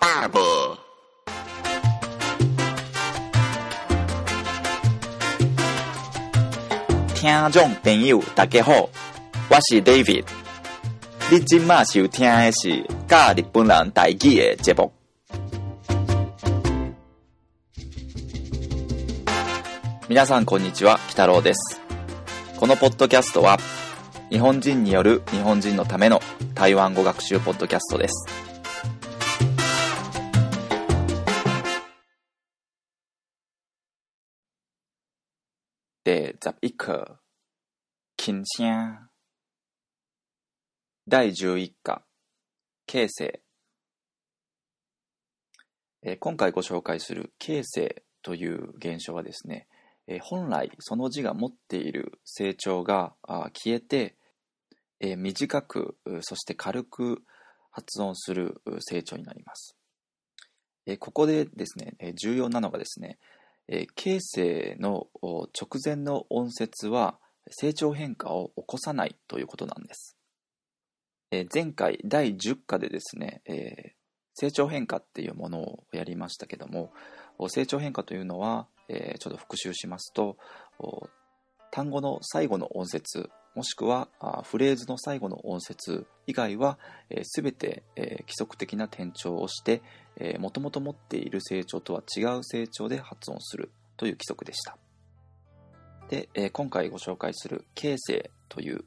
barber. 听众朋友，大家好，我是 David。你今马收听的是教日本人台语的节目。皆さんこんにちは、北郎です。このポッドキャストは、日本人による日本人のための台湾語学習ポッドキャストです。第11課、金声。第11課、形成。えー今回ご紹介する形成という現象はですね、えー本来その字が持っている成長が消えて、えー短くそして軽く発音する成長になります。えここでですね、え重要なのがですね、えー形成の直前の音節は成長変化を起こさないということなんです。えー前回第10課でですね、えー成長変化っていうものをやりましたけどもお成長変化というのは、えーちょっと復習しますとお単語の最後の音節もしくはフレーズの最後の音節以外は、え、全て、え規則的な転調をしてもともと持っている成長とは違う成長で発音するという規則でした。で、え今回ご紹介する形成という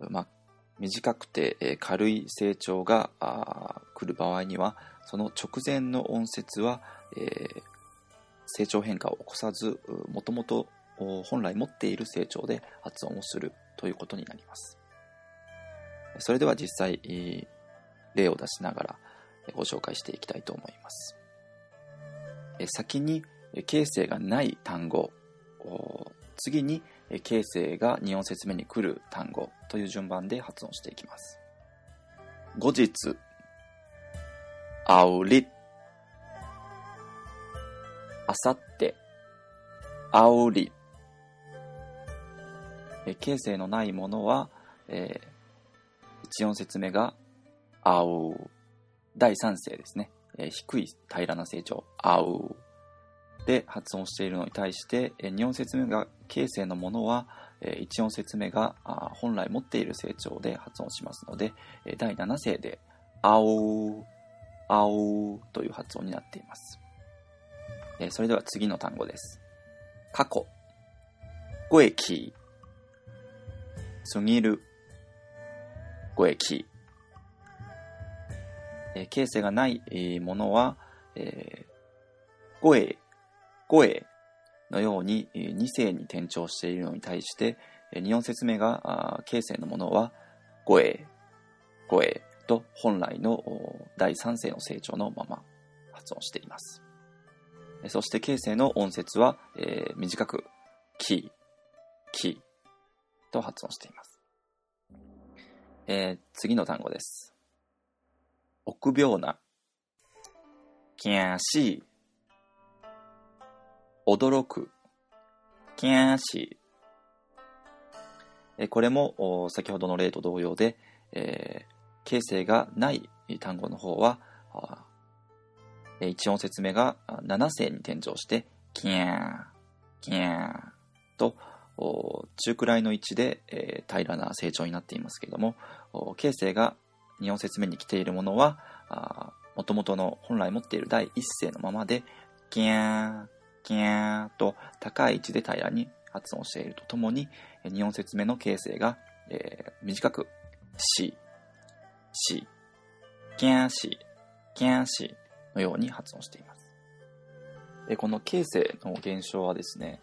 まあ、短くてえ軽い成長が来る場合にはその直前の音節は、え成長変化を起こさずもともと本来持っている成長で発音をするということになりますそれでは実際例を出しながらご紹介していきたいと思います先に形成がない単語次に形成が2音節目に来る単語という順番で発音していきます。後日、あうり、あさって、あうり。え形成のないものは、えー一音節目があう。第三声ですね。えー低い平らな声調、あう。で発音しているのに対して、えー2音節目が形成のものは、えー1音節目が本来持っている成長で発音しますので、えー第7声で「あおう」「あおう」という発音になっています、えーそれでは次の単語です過去「ごえき」「過ぎる」「ごえき」え形成がないものは「えーごえ」声のように2声に転調しているのに対して2音節目が形成のものは声声と本来の第3声の成長のまま発音しています。そして形成の音節は、えー短くキキと発音しています、えー次の単語です臆病なきゃしい驚く、きゃーし。えこれも先ほどの例と同様で、えー形成がない単語の方は、えー一音節目が7声に転調して、きゃー、きゃーと、中くらいの位置で、えー平らな成長になっていますけれども、形成が2音節目に来ているものは、もともとの本来持っている第一声のままで、きゃー、キャーと高い位置で平らに発音しているとともに、2音節目の形成が、えー短く、し、し、キャーし、キャーしのように発音しています。この形成の現象はですね、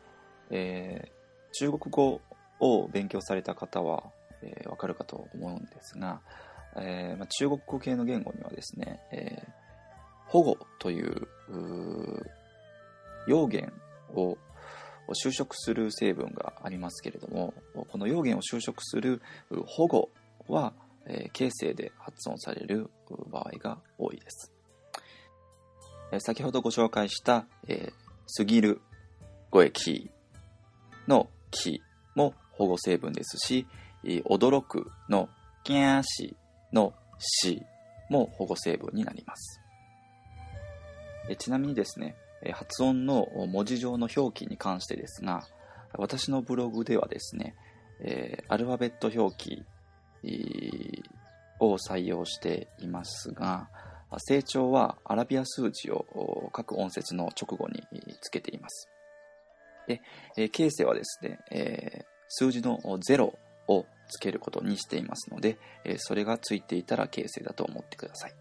えー中国語を勉強された方は、えーわかるかと思うんですが、えーまあ、中国語系の言語にはですね、えー保護といううー溶源を修飾する成分がありますけれどもこの溶源を修飾する保護は、えー形成で発音される場合が多いです、えー先ほどご紹介した「えー過ぎる」「ごえき」の「き」も保護成分ですし「え驚く」の「きゃーし」の「し」も保護成分になりますえちなみにですね、発音の文字上の表記に関してですが、私のブログではですね、えアルファベット表記を採用していますが、成長はアラビア数字を各音節の直後につけています。で、え形成はですね、え数字の0をつけることにしていますので、えそれがついていたら形成だと思ってください。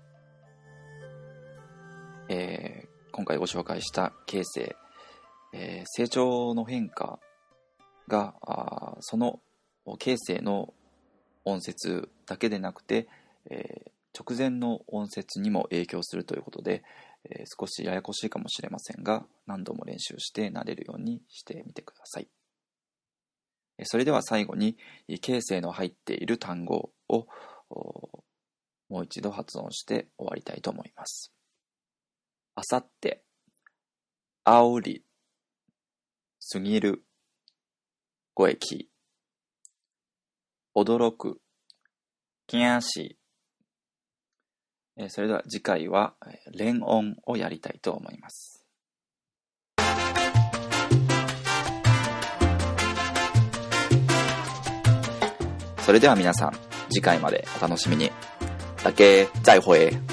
えー、今回ご紹介した形成、えー、成長の変化があその形成の音節だけでなくて、えー、直前の音節にも影響するということで、えー、少しややこしいかもしれませんが何度も練習して慣れるようにしてみてください。それでは最後に形成の入っている単語をもう一度発音して終わりたいと思います。あさって、あおり、過ぎる、ごえき、驚く、きやし、えそれでは次回は連音をやりたいと思います。それでは皆さん、次回までお楽しみに。だけ、再会。